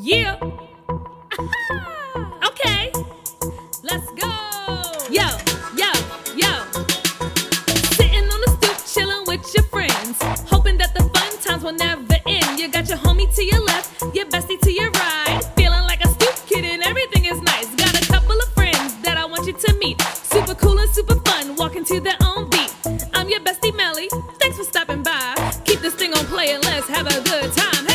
Yeah. okay. Let's go. Yo, yo, yo. Sitting on the stoop, chilling with your friends. Hoping that the fun times will never end. You got your homie to your left, your bestie to your right. Feeling like a stoop kid and everything is nice. Got a couple of friends that I want you to meet. Super cool and super fun, walking to their own beat. I'm your bestie Melly. Thanks for stopping by. Keep this thing on play and let's have a good time.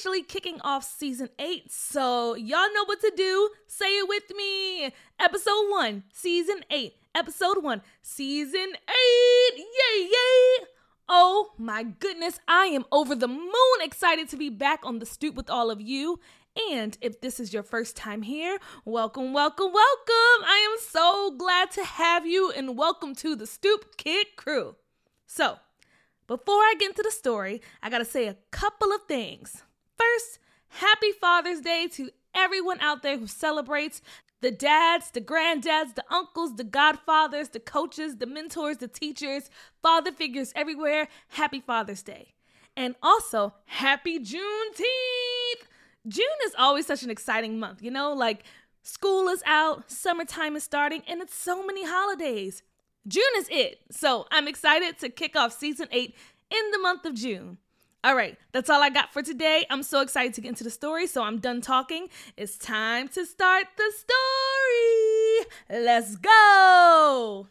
Officially kicking off season eight, so y'all know what to do. Say it with me. Episode one, season eight. Episode one, season eight. Yay, yay! Oh my goodness, I am over the moon excited to be back on the stoop with all of you. And if this is your first time here, welcome, welcome, welcome. I am so glad to have you and welcome to the Stoop Kid crew. So, before I get into the story, I gotta say a couple of things. First, happy Father's Day to everyone out there who celebrates the dads, the granddads, the uncles, the godfathers, the coaches, the mentors, the teachers, father figures everywhere. Happy Father's Day. And also, happy Juneteenth! June is always such an exciting month, you know? Like, school is out, summertime is starting, and it's so many holidays. June is it. So I'm excited to kick off season eight in the month of June. All right, that's all I got for today. I'm so excited to get into the story, so I'm done talking. It's time to start the story. Let's go.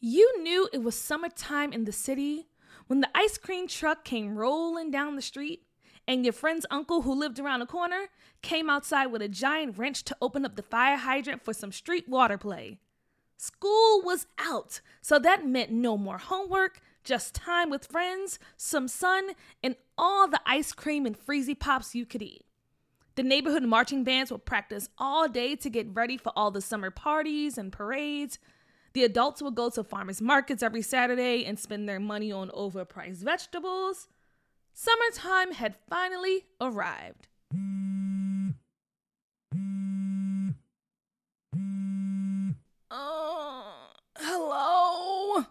You knew it was summertime in the city when the ice cream truck came rolling down the street and your friend's uncle who lived around the corner came outside with a giant wrench to open up the fire hydrant for some street water play. School was out, so that meant no more homework, just time with friends, some sun, and all the ice cream and freezy pops you could eat. The neighborhood marching bands would practice all day to get ready for all the summer parties and parades. The adults would go to farmers markets every Saturday and spend their money on overpriced vegetables. Summertime had finally arrived. Oh, hello?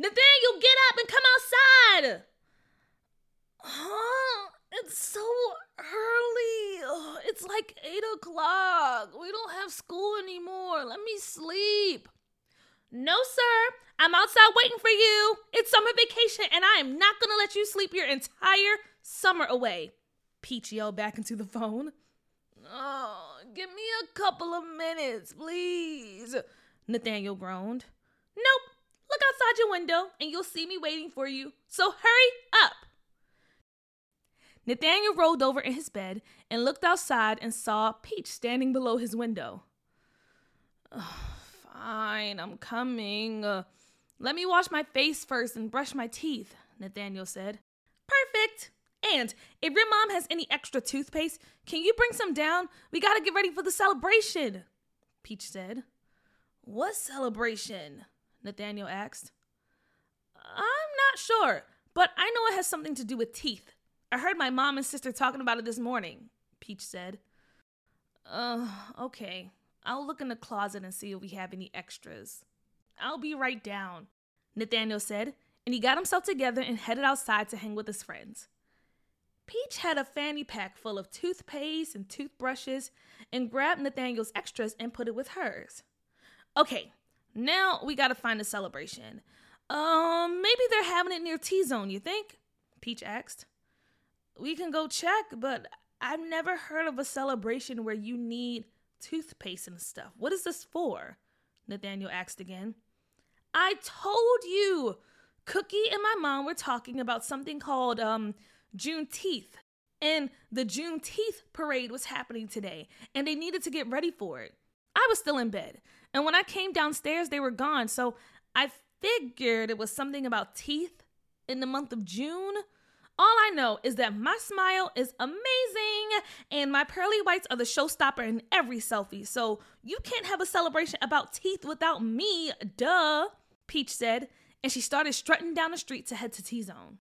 Nathaniel, get up and come outside! Huh? It's so early. Ugh, it's like 8 o'clock. We don't have school anymore. Let me sleep. No, sir. I'm outside waiting for you. It's summer vacation, and I am not going to let you sleep your entire summer away. Peach yelled back into the phone. Oh, give me a couple of minutes, please. Nathaniel groaned. Your window, and you'll see me waiting for you. So hurry up. Nathaniel rolled over in his bed and looked outside and saw Peach standing below his window. "Ugh, fine, I'm coming. Uh, let me wash my face first and brush my teeth, Nathaniel said. Perfect. And if your mom has any extra toothpaste, can you bring some down? We gotta get ready for the celebration, Peach said. What celebration? Nathaniel asked. I'm not sure, but I know it has something to do with teeth. I heard my mom and sister talking about it this morning, Peach said. Uh, okay. I'll look in the closet and see if we have any extras. I'll be right down, Nathaniel said, and he got himself together and headed outside to hang with his friends. Peach had a fanny pack full of toothpaste and toothbrushes and grabbed Nathaniel's extras and put it with hers. Okay, now we gotta find a celebration. Um, maybe they're having it near T Zone, you think? Peach asked. We can go check, but I've never heard of a celebration where you need toothpaste and stuff. What is this for? Nathaniel asked again. I told you! Cookie and my mom were talking about something called um Juneteenth. And the Juneteenth parade was happening today, and they needed to get ready for it. I was still in bed, and when I came downstairs, they were gone, so I figured it was something about teeth in the month of June. All I know is that my smile is amazing and my pearly whites are the showstopper in every selfie. So you can't have a celebration about teeth without me, duh, Peach said, and she started strutting down the street to head to T Zone.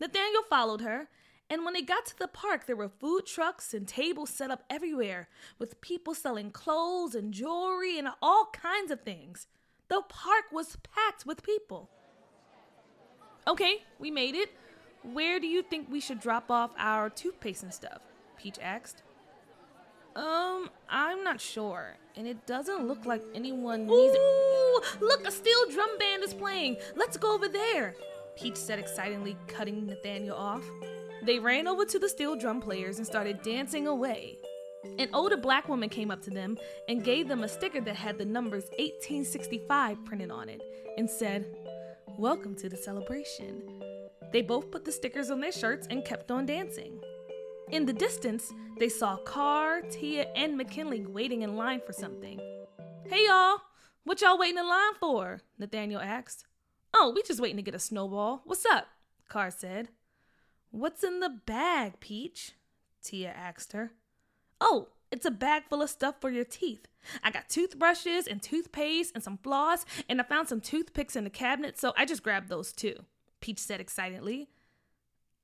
Nathaniel followed her, and when they got to the park, there were food trucks and tables set up everywhere with people selling clothes and jewelry and all kinds of things. The park was packed with people. Okay, we made it. Where do you think we should drop off our toothpaste and stuff? Peach asked. Um, I'm not sure, and it doesn't look like anyone needs it. Ooh, look, a steel drum band is playing. Let's go over there, Peach said excitedly, cutting Nathaniel off. They ran over to the steel drum players and started dancing away. An older black woman came up to them and gave them a sticker that had the numbers 1865 printed on it and said, Welcome to the celebration. They both put the stickers on their shirts and kept on dancing. In the distance, they saw Carr, Tia, and McKinley waiting in line for something. Hey y'all, what y'all waiting in line for? Nathaniel asked. Oh, we just waiting to get a snowball. What's up? Carr said. What's in the bag, Peach? Tia asked her. Oh, it's a bag full of stuff for your teeth. I got toothbrushes and toothpaste and some floss, and I found some toothpicks in the cabinet, so I just grabbed those too. Peach said excitedly.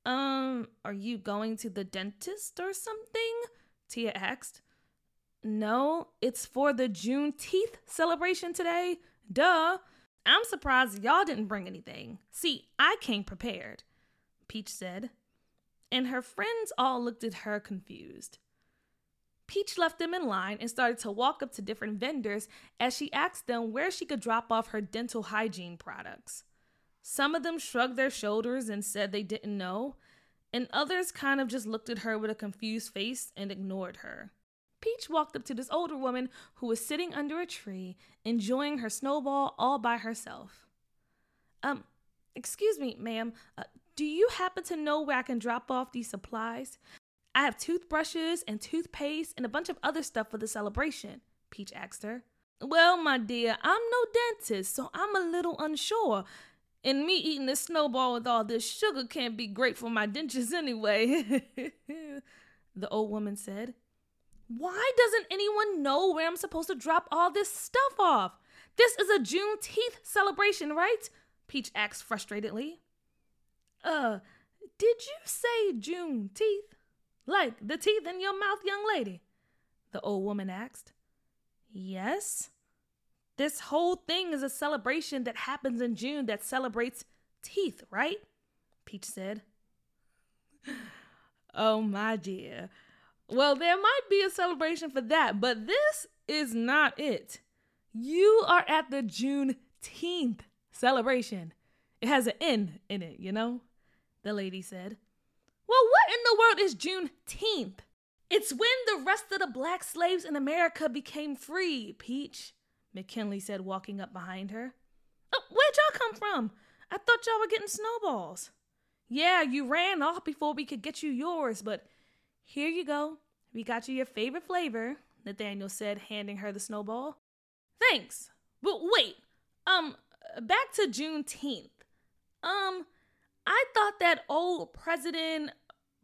Um, are you going to the dentist or something? Tia asked. No, it's for the Juneteenth celebration today. Duh. I'm surprised y'all didn't bring anything. See, I came prepared, Peach said. And her friends all looked at her confused. Peach left them in line and started to walk up to different vendors as she asked them where she could drop off her dental hygiene products. Some of them shrugged their shoulders and said they didn't know, and others kind of just looked at her with a confused face and ignored her. Peach walked up to this older woman who was sitting under a tree, enjoying her snowball all by herself. Um, excuse me, ma'am, uh, do you happen to know where I can drop off these supplies? I have toothbrushes and toothpaste and a bunch of other stuff for the celebration, Peach asked her. Well, my dear, I'm no dentist, so I'm a little unsure. And me eating this snowball with all this sugar can't be great for my dentures anyway, the old woman said. Why doesn't anyone know where I'm supposed to drop all this stuff off? This is a Juneteenth celebration, right? Peach asked frustratedly. Uh, did you say Juneteenth? Like the teeth in your mouth, young lady? The old woman asked. Yes, this whole thing is a celebration that happens in June that celebrates teeth, right? Peach said. oh, my dear. Well, there might be a celebration for that, but this is not it. You are at the Juneteenth celebration. It has an N in it, you know? The lady said. Well, what in the world is Juneteenth? It's when the rest of the black slaves in America became free, Peach. McKinley said, walking up behind her. Oh, where'd y'all come from? I thought y'all were getting snowballs. Yeah, you ran off before we could get you yours, but here you go. We got you your favorite flavor, Nathaniel said, handing her the snowball. Thanks. But wait, um, back to Juneteenth. Um, I thought that old President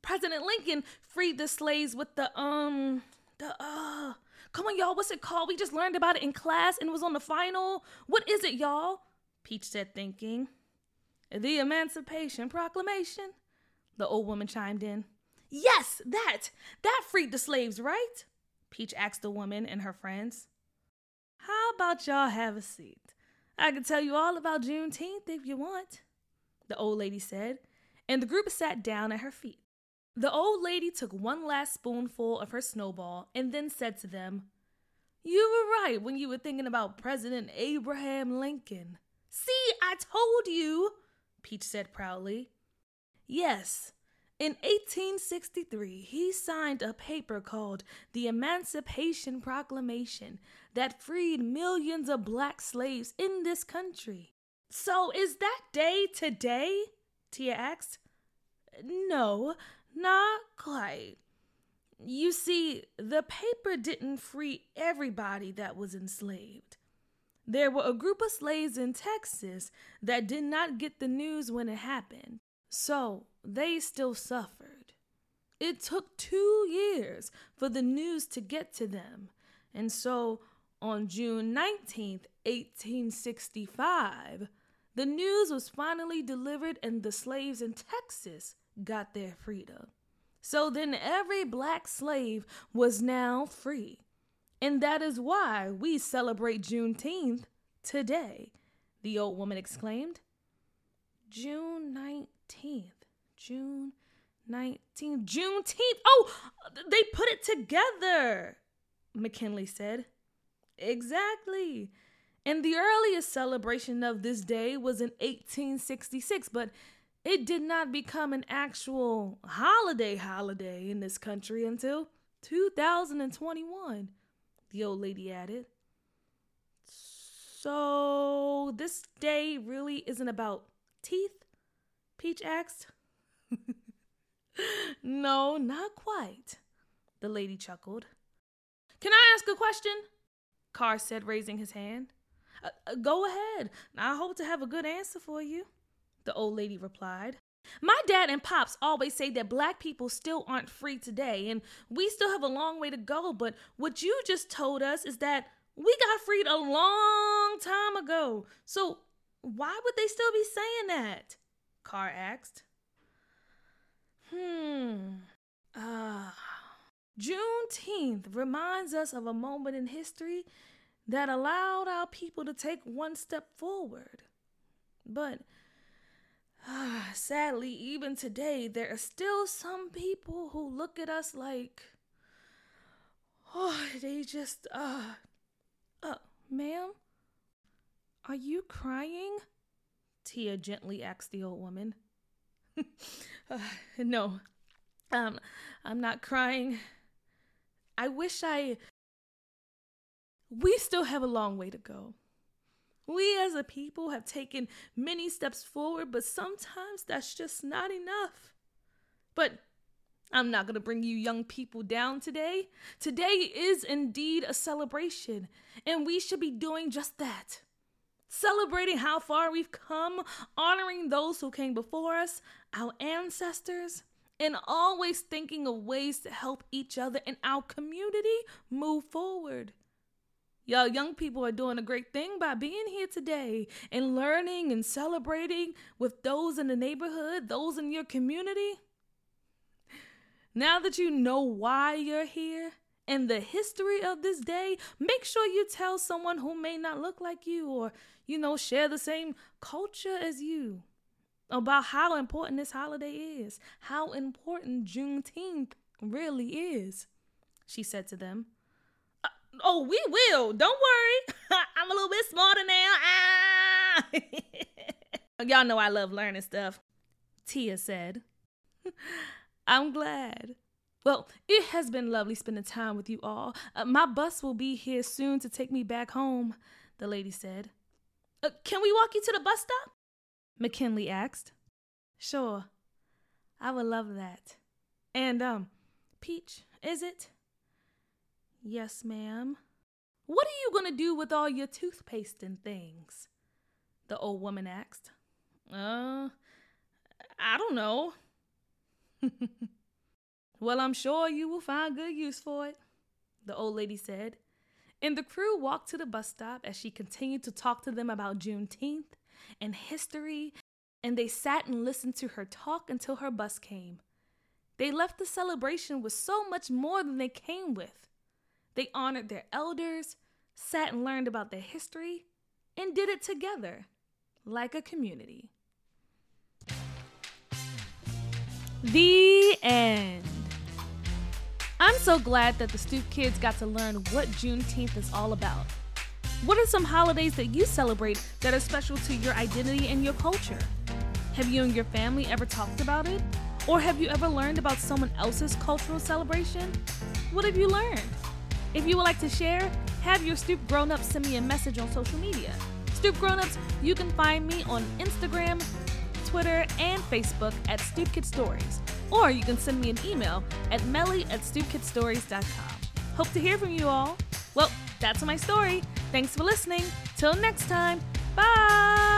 President Lincoln freed the slaves with the um the uh Come on, y'all. What's it called? We just learned about it in class and it was on the final. What is it, y'all? Peach said, thinking. The Emancipation Proclamation. The old woman chimed in. Yes, that. That freed the slaves, right? Peach asked the woman and her friends. How about y'all have a seat? I can tell you all about Juneteenth if you want, the old lady said, and the group sat down at her feet. The old lady took one last spoonful of her snowball and then said to them, You were right when you were thinking about President Abraham Lincoln. See, I told you, Peach said proudly. Yes, in 1863, he signed a paper called the Emancipation Proclamation that freed millions of black slaves in this country. So, is that day today? Tia asked. No, not quite. You see, the paper didn't free everybody that was enslaved. There were a group of slaves in Texas that did not get the news when it happened. So they still suffered. It took two years for the news to get to them. And so on June 19th, 1865, the news was finally delivered and the slaves in Texas got their freedom. So then every black slave was now free. And that is why we celebrate Juneteenth today, the old woman exclaimed. June 19th. June 19th. Juneteenth. Oh, they put it together, McKinley said. Exactly. And the earliest celebration of this day was in 1866, but it did not become an actual holiday holiday in this country until 2021, the old lady added. So, this day really isn't about teeth? Peach asked. no, not quite, the lady chuckled. Can I ask a question? Carr said, raising his hand. Uh, uh, go ahead. I hope to have a good answer for you, the old lady replied. My dad and pops always say that black people still aren't free today, and we still have a long way to go. But what you just told us is that we got freed a long time ago. So why would they still be saying that? Carr asked. Hmm. Ah. Juneteenth reminds us of a moment in history that allowed our people to take one step forward. But uh, sadly, even today, there are still some people who look at us like, oh, they just, uh, uh, ma'am, are you crying? Tia gently asked the old woman. uh, no, um, I'm not crying. I wish I. We still have a long way to go. We as a people have taken many steps forward, but sometimes that's just not enough. But I'm not going to bring you young people down today. Today is indeed a celebration, and we should be doing just that. Celebrating how far we've come, honoring those who came before us, our ancestors, and always thinking of ways to help each other and our community move forward. Y'all young people are doing a great thing by being here today and learning and celebrating with those in the neighborhood, those in your community. Now that you know why you're here and the history of this day, make sure you tell someone who may not look like you or, you know, share the same culture as you about how important this holiday is, how important Juneteenth really is, she said to them. Oh, we will. Don't worry. I'm a little bit smarter now. Ah! Y'all know I love learning stuff, Tia said. I'm glad. Well, it has been lovely spending time with you all. Uh, my bus will be here soon to take me back home, the lady said. Uh, can we walk you to the bus stop? McKinley asked. Sure. I would love that. And, um, Peach, is it? Yes, ma'am. What are you going to do with all your toothpaste and things? The old woman asked. Uh, I don't know. well, I'm sure you will find good use for it, the old lady said. And the crew walked to the bus stop as she continued to talk to them about Juneteenth and history, and they sat and listened to her talk until her bus came. They left the celebration with so much more than they came with. They honored their elders, sat and learned about their history, and did it together, like a community. The end. I'm so glad that the Stoop kids got to learn what Juneteenth is all about. What are some holidays that you celebrate that are special to your identity and your culture? Have you and your family ever talked about it? Or have you ever learned about someone else's cultural celebration? What have you learned? If you would like to share, have your Stoop Grown Ups send me a message on social media. Stoop Grown Ups, you can find me on Instagram, Twitter, and Facebook at Stoop Kid Stories. Or you can send me an email at melly at stoopkidstories.com. Hope to hear from you all. Well, that's my story. Thanks for listening. Till next time. Bye.